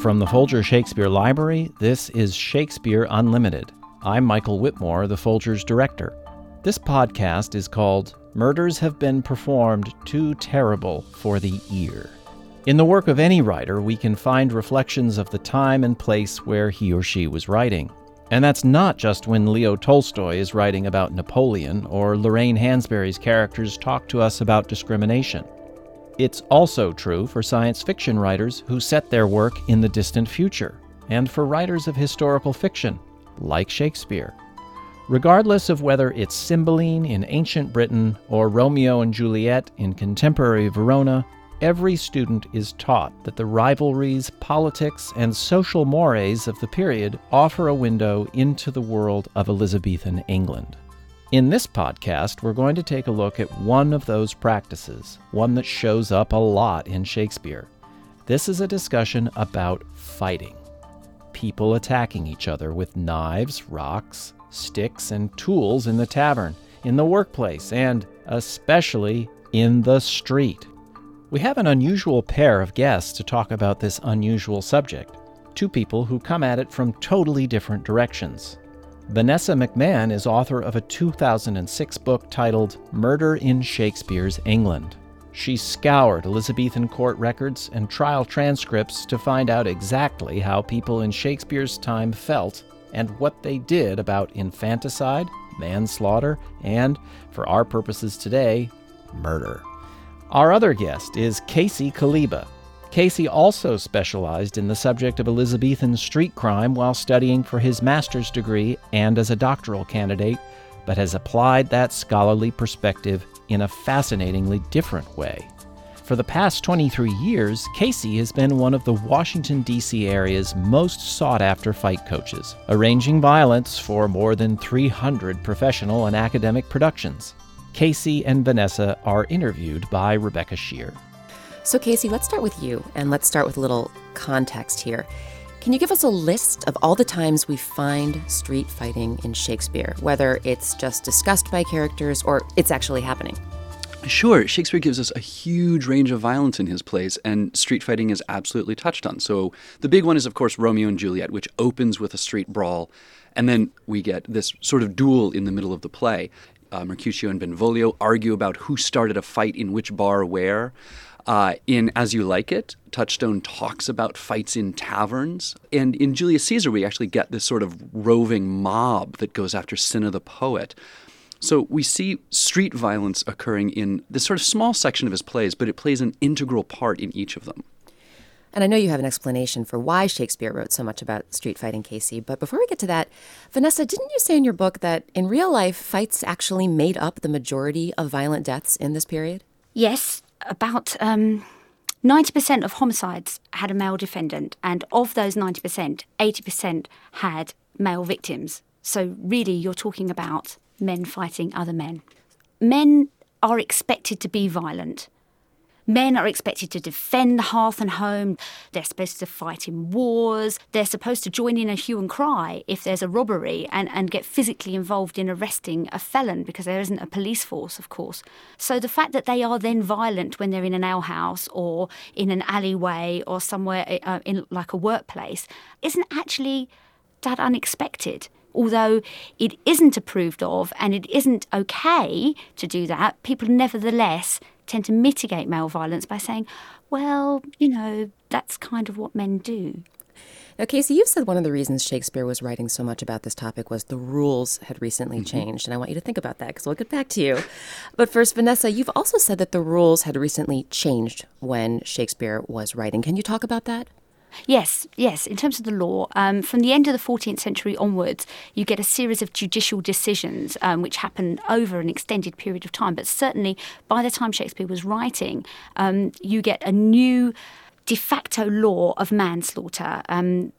From the Folger Shakespeare Library, this is Shakespeare Unlimited. I'm Michael Whitmore, the Folger's director. This podcast is called Murders Have Been Performed Too Terrible for the Ear. In the work of any writer, we can find reflections of the time and place where he or she was writing. And that's not just when Leo Tolstoy is writing about Napoleon or Lorraine Hansberry's characters talk to us about discrimination. It's also true for science fiction writers who set their work in the distant future, and for writers of historical fiction, like Shakespeare. Regardless of whether it's Cymbeline in ancient Britain or Romeo and Juliet in contemporary Verona, every student is taught that the rivalries, politics, and social mores of the period offer a window into the world of Elizabethan England. In this podcast, we're going to take a look at one of those practices, one that shows up a lot in Shakespeare. This is a discussion about fighting. People attacking each other with knives, rocks, sticks, and tools in the tavern, in the workplace, and especially in the street. We have an unusual pair of guests to talk about this unusual subject. Two people who come at it from totally different directions. Vanessa McMahon is author of a 2006 book titled Murder in Shakespeare's England. She scoured Elizabethan court records and trial transcripts to find out exactly how people in Shakespeare's time felt and what they did about infanticide, manslaughter, and, for our purposes today, murder. Our other guest is Casey Kaleba, Casey also specialized in the subject of Elizabethan street crime while studying for his master's degree and as a doctoral candidate, but has applied that scholarly perspective in a fascinatingly different way. For the past 23 years, Casey has been one of the Washington, D.C. area's most sought after fight coaches, arranging violence for more than 300 professional and academic productions. Casey and Vanessa are interviewed by Rebecca Sheir. So, Casey, let's start with you and let's start with a little context here. Can you give us a list of all the times we find street fighting in Shakespeare, whether it's just discussed by characters or it's actually happening? Sure. Shakespeare gives us a huge range of violence in his plays, and street fighting is absolutely touched on. So, the big one is, of course, Romeo and Juliet, which opens with a street brawl, and then we get this sort of duel in the middle of the play. Uh, Mercutio and Benvolio argue about who started a fight in which bar where. Uh, in As You Like It, Touchstone talks about fights in taverns. And in Julius Caesar, we actually get this sort of roving mob that goes after Cinna the poet. So we see street violence occurring in this sort of small section of his plays, but it plays an integral part in each of them. And I know you have an explanation for why Shakespeare wrote so much about street fighting, Casey. But before we get to that, Vanessa, didn't you say in your book that in real life, fights actually made up the majority of violent deaths in this period? Yes, about um, 90% of homicides had a male defendant, and of those 90%, 80% had male victims. So, really, you're talking about men fighting other men. Men are expected to be violent. Men are expected to defend the hearth and home. They're supposed to fight in wars. They're supposed to join in a hue and cry if there's a robbery and, and get physically involved in arresting a felon because there isn't a police force, of course. So the fact that they are then violent when they're in an alehouse or in an alleyway or somewhere uh, in like a workplace isn't actually that unexpected although it isn't approved of and it isn't okay to do that, people nevertheless tend to mitigate male violence by saying, well, you know, that's kind of what men do. Now, Casey, you've said one of the reasons Shakespeare was writing so much about this topic was the rules had recently mm-hmm. changed. And I want you to think about that because we'll get back to you. But first, Vanessa, you've also said that the rules had recently changed when Shakespeare was writing. Can you talk about that? Yes, yes. In terms of the law, um, from the end of the 14th century onwards, you get a series of judicial decisions um, which happen over an extended period of time. But certainly, by the time Shakespeare was writing, um, you get a new de facto law of manslaughter. Um,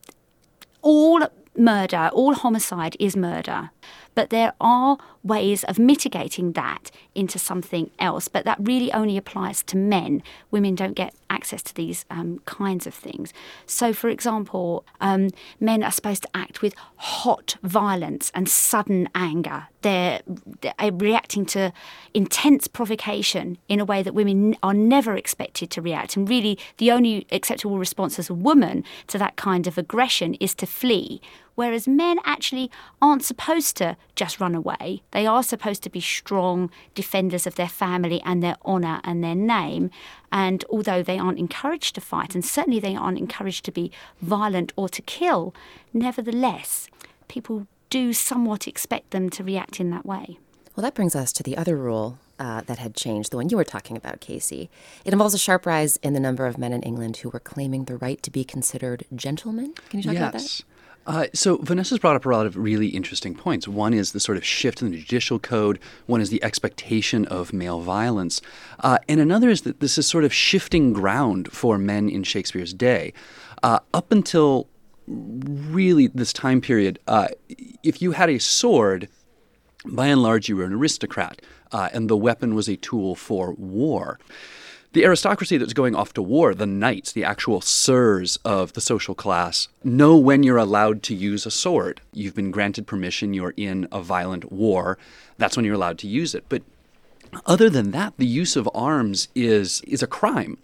all murder, all homicide is murder. But there are ways of mitigating that into something else, but that really only applies to men. Women don't get access to these um, kinds of things. So, for example, um, men are supposed to act with hot violence and sudden anger. They're, they're reacting to intense provocation in a way that women are never expected to react. And really, the only acceptable response as a woman to that kind of aggression is to flee whereas men actually aren't supposed to just run away. They are supposed to be strong defenders of their family and their honour and their name. And although they aren't encouraged to fight, and certainly they aren't encouraged to be violent or to kill, nevertheless, people do somewhat expect them to react in that way. Well, that brings us to the other rule uh, that had changed, the one you were talking about, Casey. It involves a sharp rise in the number of men in England who were claiming the right to be considered gentlemen. Can you talk yes. about that? Uh, so Vanessa's brought up a lot of really interesting points. One is the sort of shift in the judicial code. One is the expectation of male violence, uh, and another is that this is sort of shifting ground for men in Shakespeare's day. Uh, up until really this time period, uh, if you had a sword, by and large you were an aristocrat, uh, and the weapon was a tool for war the aristocracy that's going off to war, the knights, the actual sirs of the social class, know when you're allowed to use a sword. You've been granted permission, you're in a violent war. That's when you're allowed to use it. But other than that, the use of arms is, is a crime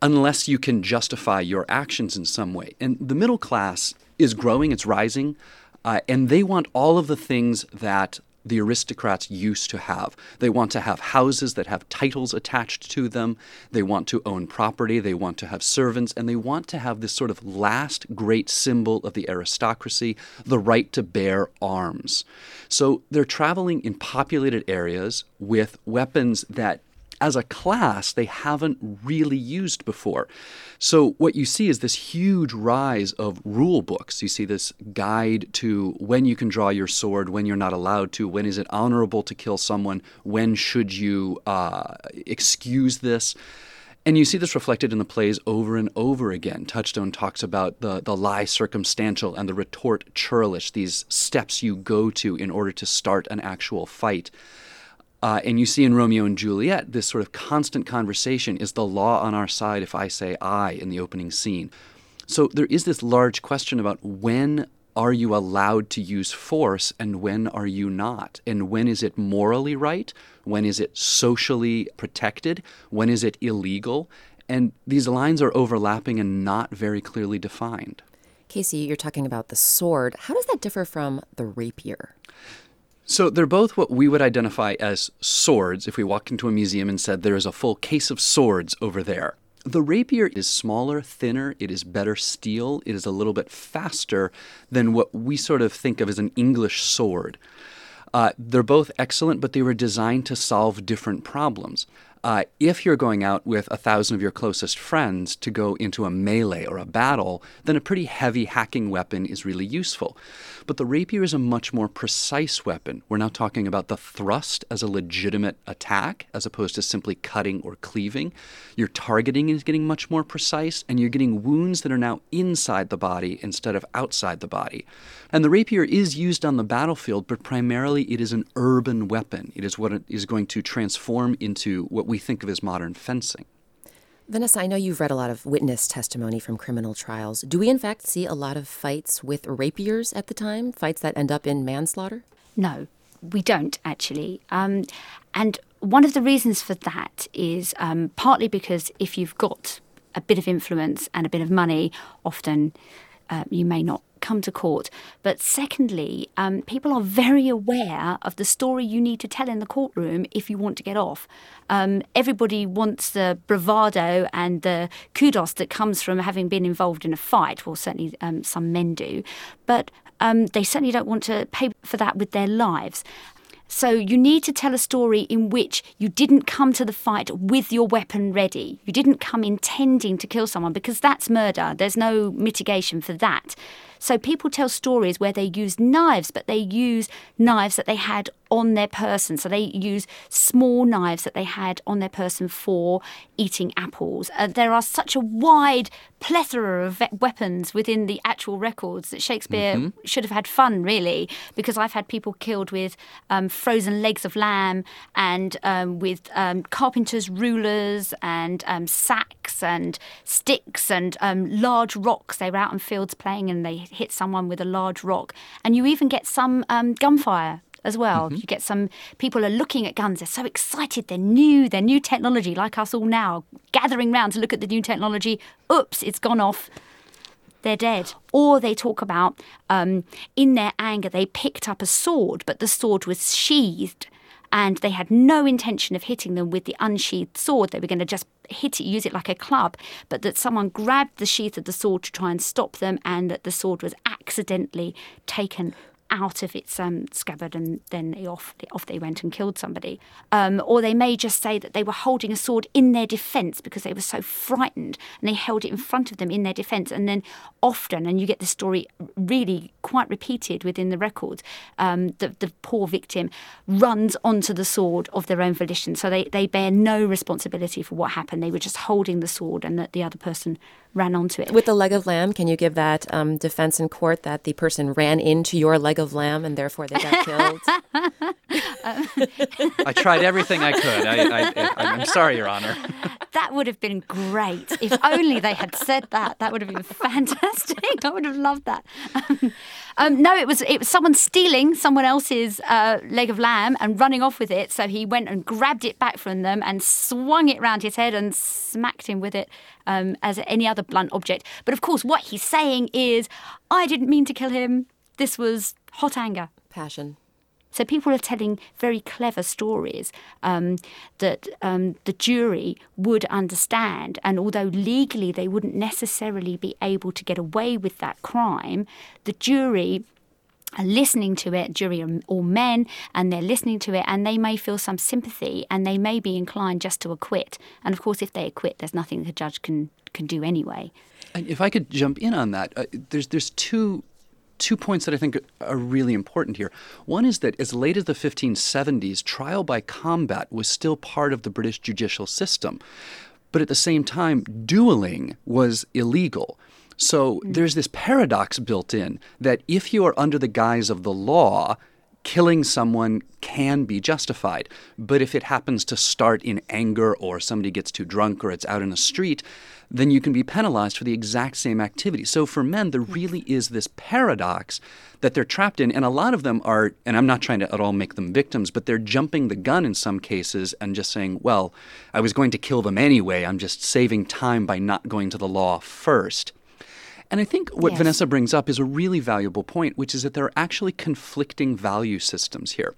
unless you can justify your actions in some way. And the middle class is growing, it's rising, uh, and they want all of the things that the aristocrats used to have. They want to have houses that have titles attached to them. They want to own property. They want to have servants. And they want to have this sort of last great symbol of the aristocracy the right to bear arms. So they're traveling in populated areas with weapons that as a class they haven't really used before. So what you see is this huge rise of rule books. You see this guide to when you can draw your sword, when you're not allowed to, when is it honorable to kill someone, when should you uh, excuse this. And you see this reflected in the plays over and over again. Touchstone talks about the, the lie circumstantial and the retort churlish, these steps you go to in order to start an actual fight. Uh, and you see in Romeo and Juliet this sort of constant conversation is the law on our side if I say I in the opening scene. So there is this large question about when are you allowed to use force and when are you not? And when is it morally right? When is it socially protected? When is it illegal? And these lines are overlapping and not very clearly defined. Casey, you're talking about the sword. How does that differ from the rapier? So they're both what we would identify as swords if we walked into a museum and said there is a full case of swords over there. The rapier is smaller, thinner, it is better steel, it is a little bit faster than what we sort of think of as an English sword. Uh, they're both excellent, but they were designed to solve different problems. Uh, if you're going out with a thousand of your closest friends to go into a melee or a battle, then a pretty heavy hacking weapon is really useful. But the rapier is a much more precise weapon. We're now talking about the thrust as a legitimate attack as opposed to simply cutting or cleaving. Your targeting is getting much more precise, and you're getting wounds that are now inside the body instead of outside the body. And the rapier is used on the battlefield, but primarily it is an urban weapon. It is what is going to transform into what we think of as modern fencing. Vanessa, I know you've read a lot of witness testimony from criminal trials. Do we, in fact, see a lot of fights with rapiers at the time, fights that end up in manslaughter? No, we don't actually. Um, and one of the reasons for that is um, partly because if you've got a bit of influence and a bit of money, often uh, you may not come to court. But secondly, um, people are very aware of the story you need to tell in the courtroom if you want to get off. Um, everybody wants the bravado and the kudos that comes from having been involved in a fight. Well, certainly um, some men do. But um, they certainly don't want to pay for that with their lives. So you need to tell a story in which you didn't come to the fight with your weapon ready. You didn't come intending to kill someone because that's murder. There's no mitigation for that. So people tell stories where they use knives, but they use knives that they had on their person. So they use small knives that they had on their person for eating apples. Uh, there are such a wide plethora of ve- weapons within the actual records that Shakespeare mm-hmm. should have had fun, really, because I've had people killed with um, frozen legs of lamb and um, with um, carpenter's rulers and um, sacks and sticks and um, large rocks. They were out in fields playing and they hit someone with a large rock. And you even get some um, gunfire as well. Mm-hmm. You get some people are looking at guns, they're so excited, they're new, they're new technology, like us all now, gathering round to look at the new technology. Oops, it's gone off. They're dead. Or they talk about um, in their anger, they picked up a sword, but the sword was sheathed and they had no intention of hitting them with the unsheathed sword. They were going to just hit it, use it like a club, but that someone grabbed the sheath of the sword to try and stop them, and that the sword was accidentally taken out of its um, scabbard and then they off off they went and killed somebody. Um, or they may just say that they were holding a sword in their defence because they were so frightened and they held it in front of them in their defence. And then often, and you get the story really quite repeated within the records, um, the, the poor victim runs onto the sword of their own volition. So they, they bear no responsibility for what happened. They were just holding the sword and that the other person ran onto it. With the leg of lamb, can you give that um, defense in court that the person ran into your leg of lamb and therefore they got killed? I tried everything I could. I, am sorry, Your Honor. That would have been great. If only they had said that. That would have been fantastic. I would have loved that. Um, um, no, it was it was someone stealing someone else's uh, leg of lamb and running off with it. So he went and grabbed it back from them and swung it round his head and smacked him with it um, as any other blunt object. But of course, what he's saying is, I didn't mean to kill him. This was hot anger, passion. So people are telling very clever stories um, that um, the jury would understand, and although legally they wouldn't necessarily be able to get away with that crime, the jury are listening to it, jury are all men, and they're listening to it, and they may feel some sympathy, and they may be inclined just to acquit. And of course, if they acquit, there's nothing the judge can can do anyway. And if I could jump in on that, uh, there's there's two two points that I think are really important here. One is that as late as the 1570s, trial by combat was still part of the British judicial system. But at the same time, dueling was illegal. So mm. there's this paradox built in that if you are under the guise of the law, killing someone can be justified. But if it happens to start in anger or somebody gets too drunk or it's out in the street, then you can be penalized for the exact same activity. So for men, there hmm. really is this paradox that they're trapped in. And a lot of them are, and I'm not trying to at all make them victims, but they're jumping the gun in some cases and just saying, well, I was going to kill them anyway. I'm just saving time by not going to the law first. And I think what yes. Vanessa brings up is a really valuable point, which is that there are actually conflicting value systems here.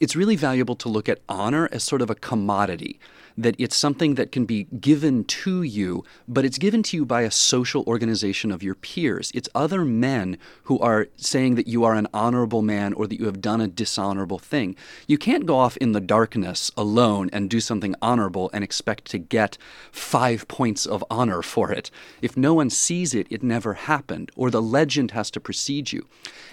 It's really valuable to look at honor as sort of a commodity that it's something that can be given to you, but it's given to you by a social organization of your peers. It's other men who are saying that you are an honorable man or that you have done a dishonorable thing. You can't go off in the darkness alone and do something honorable and expect to get five points of honor for it. If no one sees it, it never happened, or the legend has to precede you.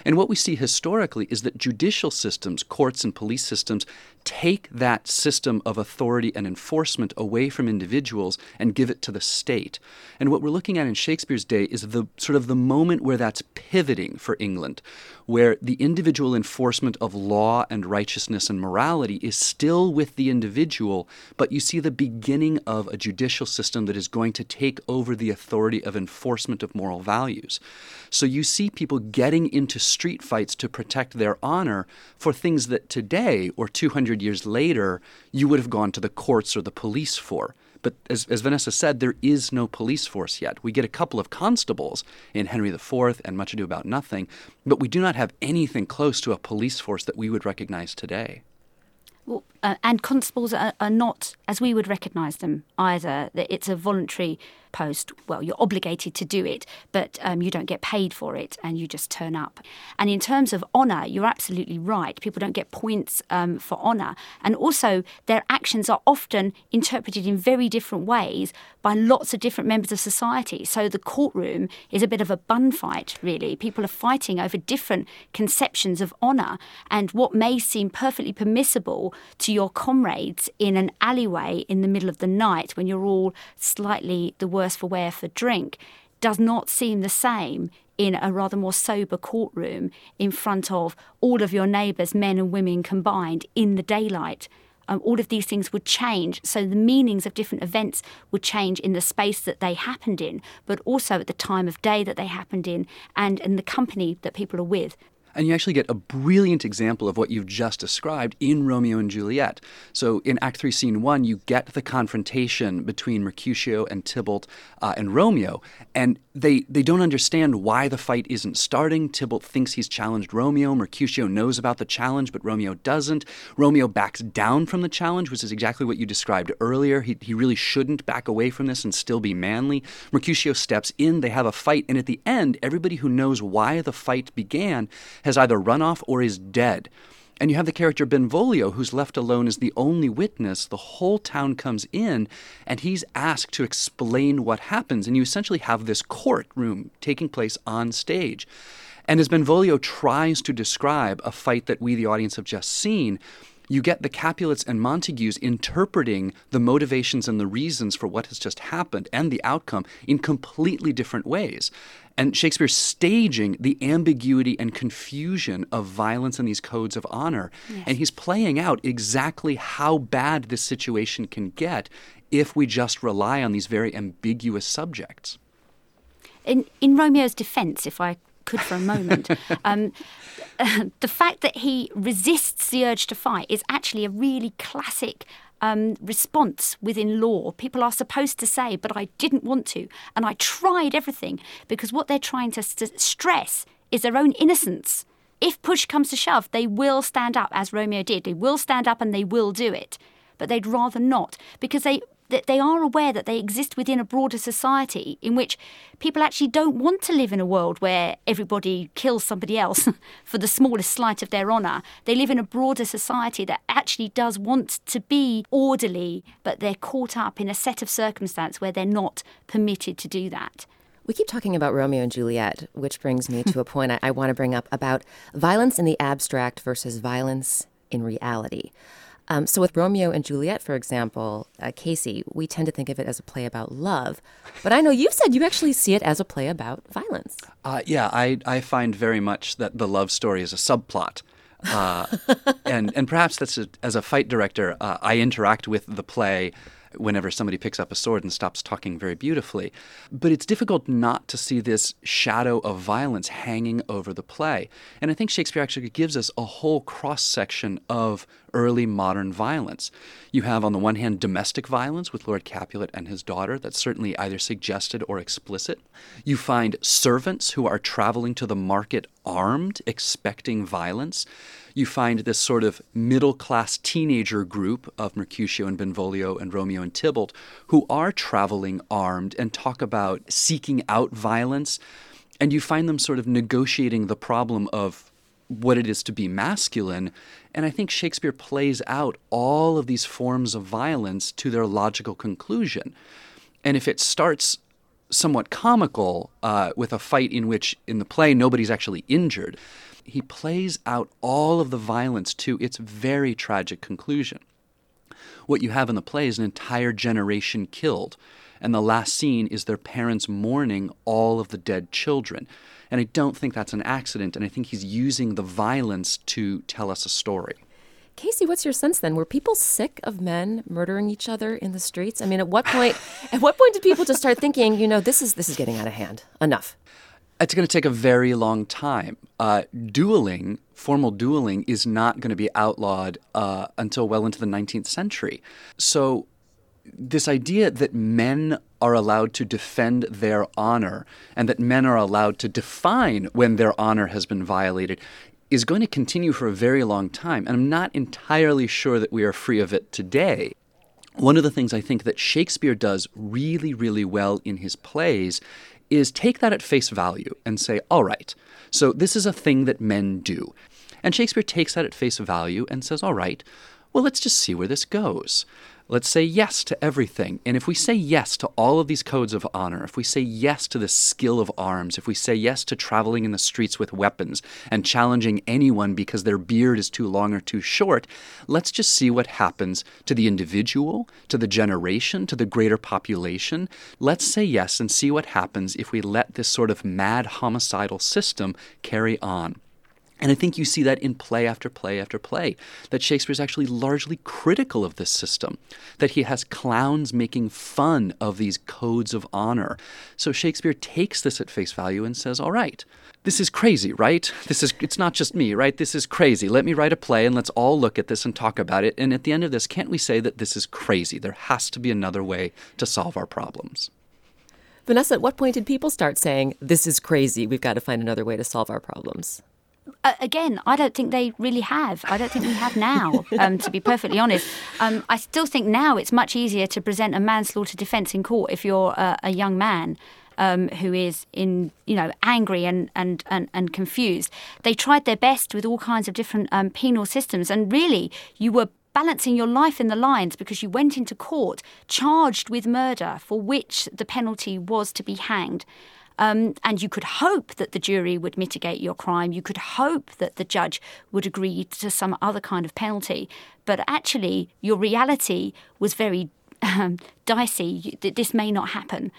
And what we see historically is that judicial systems, courts and police systems, take that system of authority and enforcement away from individuals and give it to the state. And what we're looking at in Shakespeare's day is the sort of the moment where that's pivoting for England, where the individual enforcement of law and righteousness and morality is still with the individual, but you see the beginning of a judicial system that is going to take over the authority of enforcement of moral values. So you see people getting into street fights to protect their honor for things that today or 200 years later you would have gone to the courts or the police for. But as, as Vanessa said, there is no police force yet. We get a couple of constables in Henry IV and Much Ado About Nothing, but we do not have anything close to a police force that we would recognize today. Well, uh, and constables are, are, not as we would recognise them either. It's a voluntary post, well, you're obligated to do it, but um, you don't get paid for it and you just turn up. And in terms of honour, you're absolutely right. People don't get points um, for honour. And also, their actions are often interpreted in very different ways by lots of different members of society. So the courtroom is a bit of a bun fight, really. People are fighting over different conceptions of honour and what may seem perfectly permissible to your comrades in an alleyway in the middle of the night when you're all slightly the worse for wear for drink does not seem the same in a rather more sober courtroom in front of all of your neighbours, men and women combined, in the daylight um, all of these things would change. So the meanings of different events would change in the space that they happened in, but also at the time of day that they happened in and in the company that people are with. And you actually get a brilliant example of what you've just described in Romeo and Juliet. So in Act 3, Scene 1, you get the confrontation between Mercutio and Tybalt uh, and Romeo, and they, they don't understand why the fight isn't starting. Tybalt thinks he's challenged Romeo. Mercutio knows about the challenge, but Romeo doesn't. Romeo backs down from the challenge, which is exactly what you described earlier. He, he really shouldn't back away from this and still be manly. Mercutio steps in, they have a fight, and at the end, everybody who knows why the fight began has either run off or is dead. And you have the character Benvolio, who's left alone as the only witness. The whole town comes in, and he's asked to explain what happens. And you essentially have this courtroom taking place on stage. And as Benvolio tries to describe a fight that we, the audience, have just seen, you get the Capulets and Montagues interpreting the motivations and the reasons for what has just happened and the outcome in completely different ways. And Shakespeare's staging the ambiguity and confusion of violence and these codes of honor. Yes. And he's playing out exactly how bad this situation can get if we just rely on these very ambiguous subjects. In, in Romeo's defense, if I could for a moment. um, the fact that he resists the urge to fight is actually a really classic um, response within law. People are supposed to say, but I didn't want to, and I tried everything because what they're trying to st- stress is their own innocence. If push comes to shove, they will stand up, as Romeo did. They will stand up and they will do it. But they'd rather not because they that they are aware that they exist within a broader society in which people actually don't want to live in a world where everybody kills somebody else for the smallest slight of their honour. They live in a broader society that actually does want to be orderly, but they're caught up in a set of circumstance where they're not permitted to do that. We keep talking about Romeo and Juliet, which brings me to a point I, I want to bring up about violence in the abstract versus violence in reality. Um, so, with Romeo and Juliet, for example, uh, Casey, we tend to think of it as a play about love. But I know you've said you actually see it as a play about violence. Uh, yeah, I, I find very much that the love story is a subplot. Uh, and, and perhaps that's a, as a fight director, uh, I interact with the play whenever somebody picks up a sword and stops talking very beautifully. But it's difficult not to see this shadow of violence hanging over the play. And I think Shakespeare actually gives us a whole cross section of early modern violence. You have, on the one hand, domestic violence with Lord Capulet and his daughter, that's certainly either suggested or explicit. You find servants who are traveling to the market armed, expecting violence. You find this sort of middle class teenager group of Mercutio and Benvolio and Romeo and Tybalt who are traveling armed and talk about seeking out violence. And you find them sort of negotiating the problem of what it is to be masculine. And I think Shakespeare plays out all of these forms of violence to their logical conclusion. And if it starts somewhat comical uh, with a fight in which, in the play, nobody's actually injured, he plays out all of the violence to its very tragic conclusion. What you have in the play is an entire generation killed, and the last scene is their parents mourning all of the dead children. And I don't think that's an accident, and I think he's using the violence to tell us a story. Casey, what's your sense then? Were people sick of men murdering each other in the streets? I mean, at what point at what point did people just start thinking, you know, this is this is getting out of hand. Enough. It's going to take a very long time. Uh, dueling, formal dueling, is not going to be outlawed uh, until well into the 19th century. So, this idea that men are allowed to defend their honor and that men are allowed to define when their honor has been violated is going to continue for a very long time. And I'm not entirely sure that we are free of it today. one of the things I think that Shakespeare does really, really well in his plays is take that at face value and say, all right, so this is a thing that men do. And Shakespeare takes that at face value and says, all right, well, let's just see where this goes. Let's say yes to everything. And if we say yes to all of these codes of honor, if we say yes to the skill of arms, if we say yes to traveling in the streets with weapons and challenging anyone because their beard is too long or too short, let's just see what happens to the individual, to the generation, to the greater population. Let's say yes and see what happens if we let this sort of mad homicidal system carry on. And I think you see that in play after play after play, that Shakespeare is actually largely critical of this system, that he has clowns making fun of these codes of honor. So Shakespeare takes this at face value and says, all right, this is crazy, right? This is it's not just me, right? This is crazy. Let me write a play and let's all look at this and talk about it. And at the end of this, can't we say that this is crazy? There has to be another way to solve our problems. Vanessa, at what point did people start saying, this is crazy, we've got to find another way to solve our problems? Uh, again, I don't think they really have. I don't think we have now, um, to be perfectly honest. Um, I still think now it's much easier to present a manslaughter defence in court if you're uh, a young man. Um, who is in you know angry and, and, and, and confused. They tried their best with all kinds of different um, penal systems, and really, you were balancing your life in the lines because you went into court charged with murder, for which the penalty was to be hanged. Um, and you could hope that the jury would mitigate your crime. You could hope that the judge would agree to some other kind of penalty. But actually, your reality was very um, dicey. This may not happen.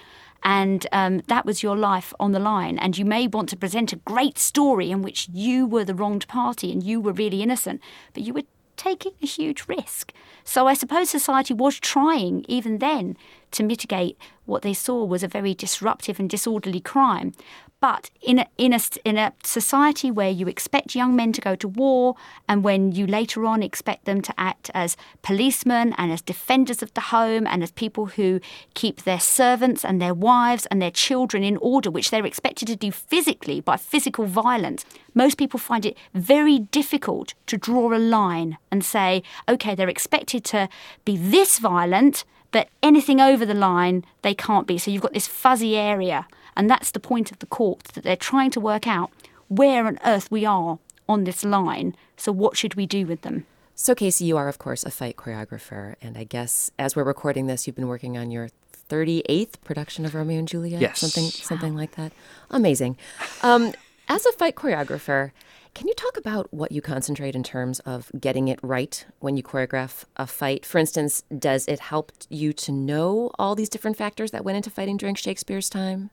And um, that was your life on the line. And you may want to present a great story in which you were the wronged party and you were really innocent, but you were taking a huge risk. So I suppose society was trying, even then, to mitigate what they saw was a very disruptive and disorderly crime. But in a, in, a, in a society where you expect young men to go to war, and when you later on expect them to act as policemen and as defenders of the home and as people who keep their servants and their wives and their children in order, which they're expected to do physically by physical violence, most people find it very difficult to draw a line and say, okay, they're expected to be this violent, but anything over the line, they can't be. So you've got this fuzzy area. And that's the point of the court that they're trying to work out where on earth we are on this line. So what should we do with them? So, Casey, you are, of course, a fight choreographer. And I guess as we're recording this, you've been working on your 38th production of Romeo and Juliet? Yes. Something, something like that. Amazing. Um, as a fight choreographer, can you talk about what you concentrate in terms of getting it right when you choreograph a fight? For instance, does it help you to know all these different factors that went into fighting during Shakespeare's time?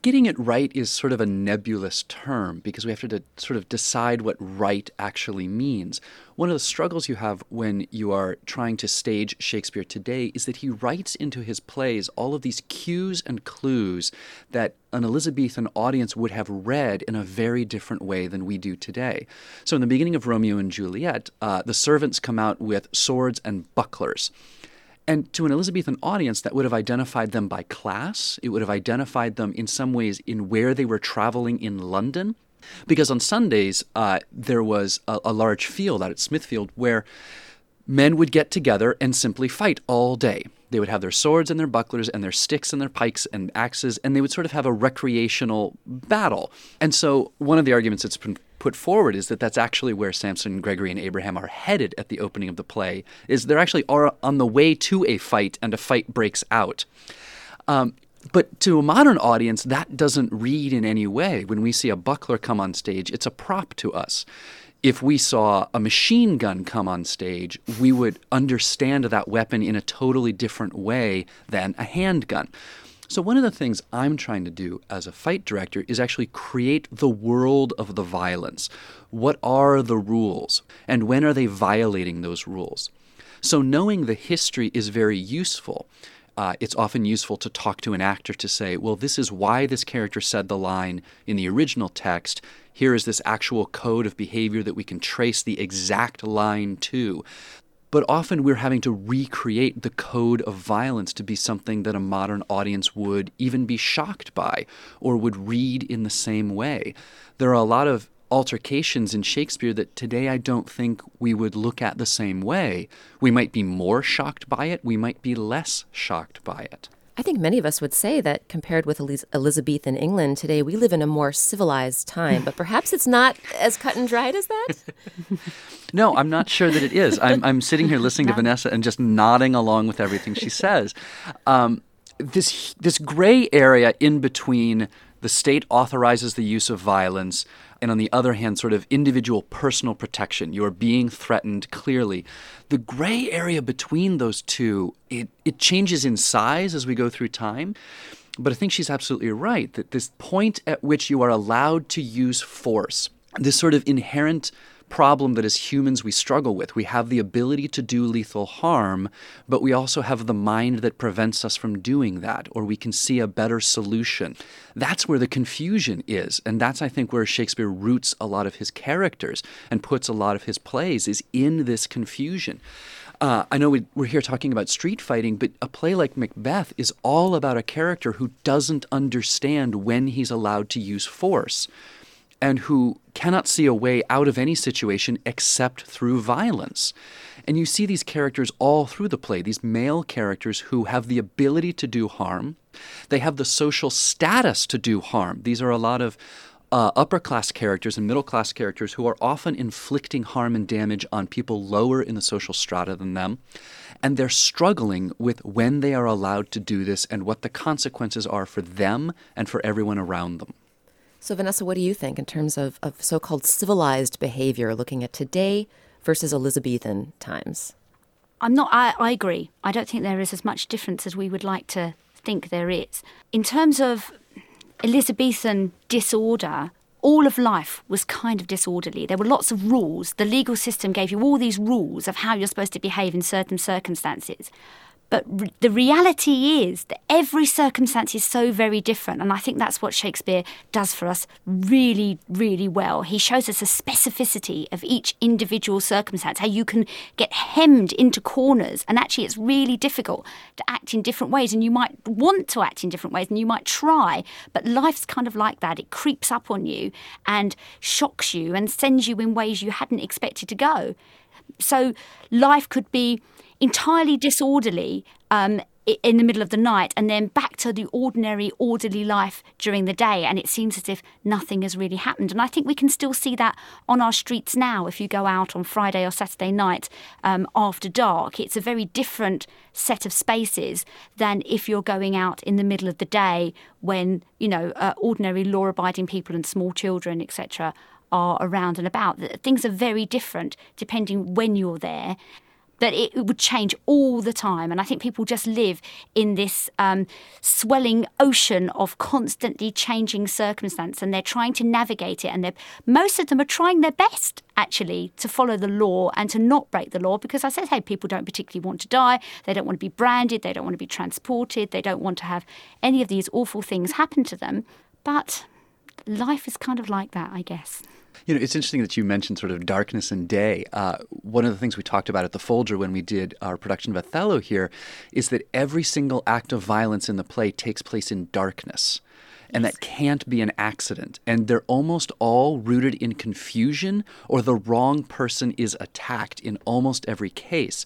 Getting it right is sort of a nebulous term because we have to de- sort of decide what right actually means. One of the struggles you have when you are trying to stage Shakespeare today is that he writes into his plays all of these cues and clues that an Elizabethan audience would have read in a very different way than we do today. So, in the beginning of Romeo and Juliet, uh, the servants come out with swords and bucklers. And to an Elizabethan audience, that would have identified them by class. It would have identified them in some ways in where they were traveling in London. Because on Sundays, uh, there was a, a large field out at Smithfield where men would get together and simply fight all day. They would have their swords and their bucklers and their sticks and their pikes and axes, and they would sort of have a recreational battle. And so, one of the arguments that's been put forward is that that's actually where Samson, Gregory, and Abraham are headed at the opening of the play. Is they're actually are on the way to a fight, and a fight breaks out. Um, but to a modern audience, that doesn't read in any way. When we see a buckler come on stage, it's a prop to us if we saw a machine gun come on stage, we would understand that weapon in a totally different way than a handgun. So, one of the things I'm trying to do as a fight director is actually create the world of the violence. What are the rules? And when are they violating those rules? So, knowing the history is very useful. Uh, it's often useful to talk to an actor to say, well, this is why this character said the line in the original text. Here is this actual code of behavior that we can trace the exact line to. But often we're having to recreate the code of violence to be something that a modern audience would even be shocked by or would read in the same way. There are a lot of altercations in Shakespeare that today I don't think we would look at the same way. We might be more shocked by it, we might be less shocked by it. I think many of us would say that compared with Eliz- Elizabethan England today, we live in a more civilized time, but perhaps it's not as cut and dried as that. no, I'm not sure that it is. I'm, I'm sitting here listening to Vanessa and just nodding along with everything she says. Um, this this gray area in between the state authorizes the use of violence and on the other hand, sort of individual personal protection. You're being threatened clearly. The gray area between those two, it, it changes in size as we go through time. But I think she's absolutely right that this point at which you are allowed to use force, this sort of inherent problem that as humans we struggle with. We have the ability to do lethal harm, but we also have the mind that prevents us from doing that, or we can see a better solution. That's where the confusion is. And that's, I think, where Shakespeare roots a lot of his characters and puts a lot of his plays, is in this confusion. Uh, I know we, are here talking about street fighting, but a play like Macbeth is all about a character who doesn't understand when he's allowed to use force and who cannot see a way out of any situation except through violence. And you see these characters all through the play, these male characters who have the ability to do harm. They have the social status to do harm. These are a lot of uh, upper class characters and middle class characters who are often inflicting harm and damage on people lower in the social strata than them. And they're struggling with when they are allowed to do this and what the consequences are for them and for everyone around them. So, Vanessa, what do you think in terms of, of so called civilized behavior, looking at today versus Elizabethan times? I'm not, I, I agree. I don't think there is as much difference as we would like to think there is. In terms of Elizabethan disorder, all of life was kind of disorderly. There were lots of rules. The legal system gave you all these rules of how you're supposed to behave in certain circumstances. But re- the reality is that every circumstance is so very different. And I think that's what Shakespeare does for us really, really well. He shows us a specificity of each individual circumstance, how you can get hemmed into corners. And actually, it's really difficult to act in different ways. And you might want to act in different ways and you might try. But life's kind of like that. It creeps up on you and shocks you and sends you in ways you hadn't expected to go. So life could be entirely disorderly um, in the middle of the night and then back to the ordinary, orderly life during the day. And it seems as if nothing has really happened. And I think we can still see that on our streets now. If you go out on Friday or Saturday night um, after dark, it's a very different set of spaces than if you're going out in the middle of the day when, you know, uh, ordinary law abiding people and small children, etc., are around and about. Things are very different depending when you're there that it would change all the time. And I think people just live in this um, swelling ocean of constantly changing circumstance and they're trying to navigate it. And most of them are trying their best, actually, to follow the law and to not break the law because I said, hey, people don't particularly want to die. They don't want to be branded. They don't want to be transported. They don't want to have any of these awful things happen to them. But life is kind of like that, I guess. You know, it's interesting that you mentioned sort of darkness and day. Uh, one of the things we talked about at the Folger when we did our production of Othello here is that every single act of violence in the play takes place in darkness. And that can't be an accident. And they're almost all rooted in confusion or the wrong person is attacked in almost every case.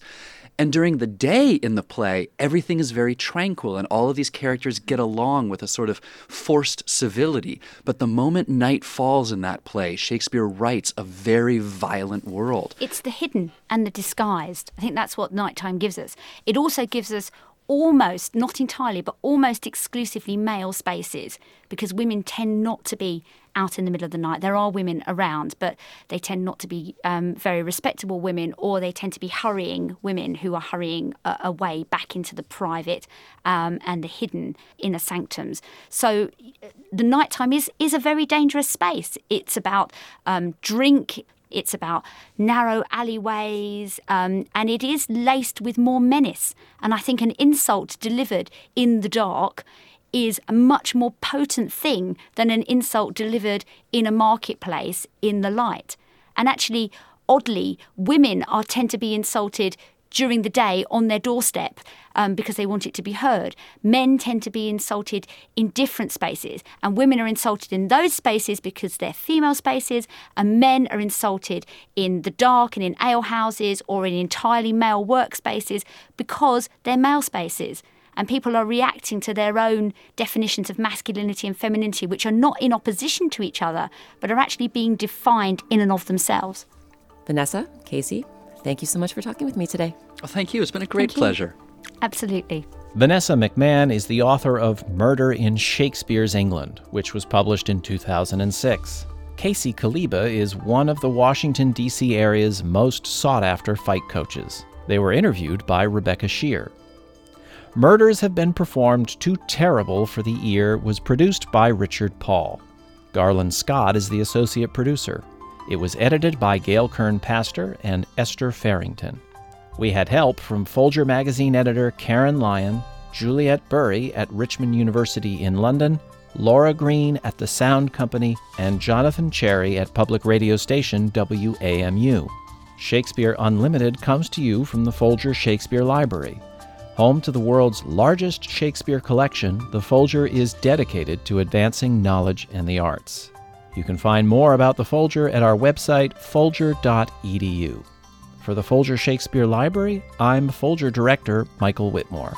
And during the day in the play, everything is very tranquil, and all of these characters get along with a sort of forced civility. But the moment night falls in that play, Shakespeare writes a very violent world. It's the hidden and the disguised. I think that's what nighttime gives us. It also gives us almost, not entirely, but almost exclusively male spaces because women tend not to be out in the middle of the night. There are women around, but they tend not to be um, very respectable women, or they tend to be hurrying women who are hurrying uh, away back into the private um, and the hidden inner sanctums. So the nighttime is is a very dangerous space. It's about um, drink. It's about narrow alleyways, um, and it is laced with more menace. And I think an insult delivered in the dark is a much more potent thing than an insult delivered in a marketplace in the light. And actually, oddly, women are tend to be insulted during the day on their doorstep um, because they want it to be heard. Men tend to be insulted in different spaces, and women are insulted in those spaces because they're female spaces, and men are insulted in the dark and in alehouses or in entirely male workspaces because they're male spaces. And people are reacting to their own definitions of masculinity and femininity, which are not in opposition to each other, but are actually being defined in and of themselves. Vanessa, Casey, thank you so much for talking with me today. Well, thank you. It's been a great Thank you. pleasure. Absolutely. Vanessa McMahon is the author of Murder in Shakespeare's England, which was published in 2006. Casey Kaleba is one of the Washington, D.C. area's most sought after fight coaches. They were interviewed by Rebecca Sheir. Murders Have Been Performed Too Terrible for the Ear was produced by Richard Paul. Garland Scott is the associate producer. It was edited by Gail Kern Paster and Esther Ferington. We had help from Folger magazine editor Karen Lyon, Juliet Bury at Richmond University in London, Laura Green at the Sound Company, and Jonathan Charry at public radio station WAMU. Shakespeare Unlimited comes to you from the Folger Shakespeare Library. Home to the world's largest Shakespeare collection, the Folger is dedicated to advancing knowledge and the arts. You can find more about the Folger at our website, folger.edu. For the Folger Shakespeare Library, I'm Folger Director Michael Whitmore.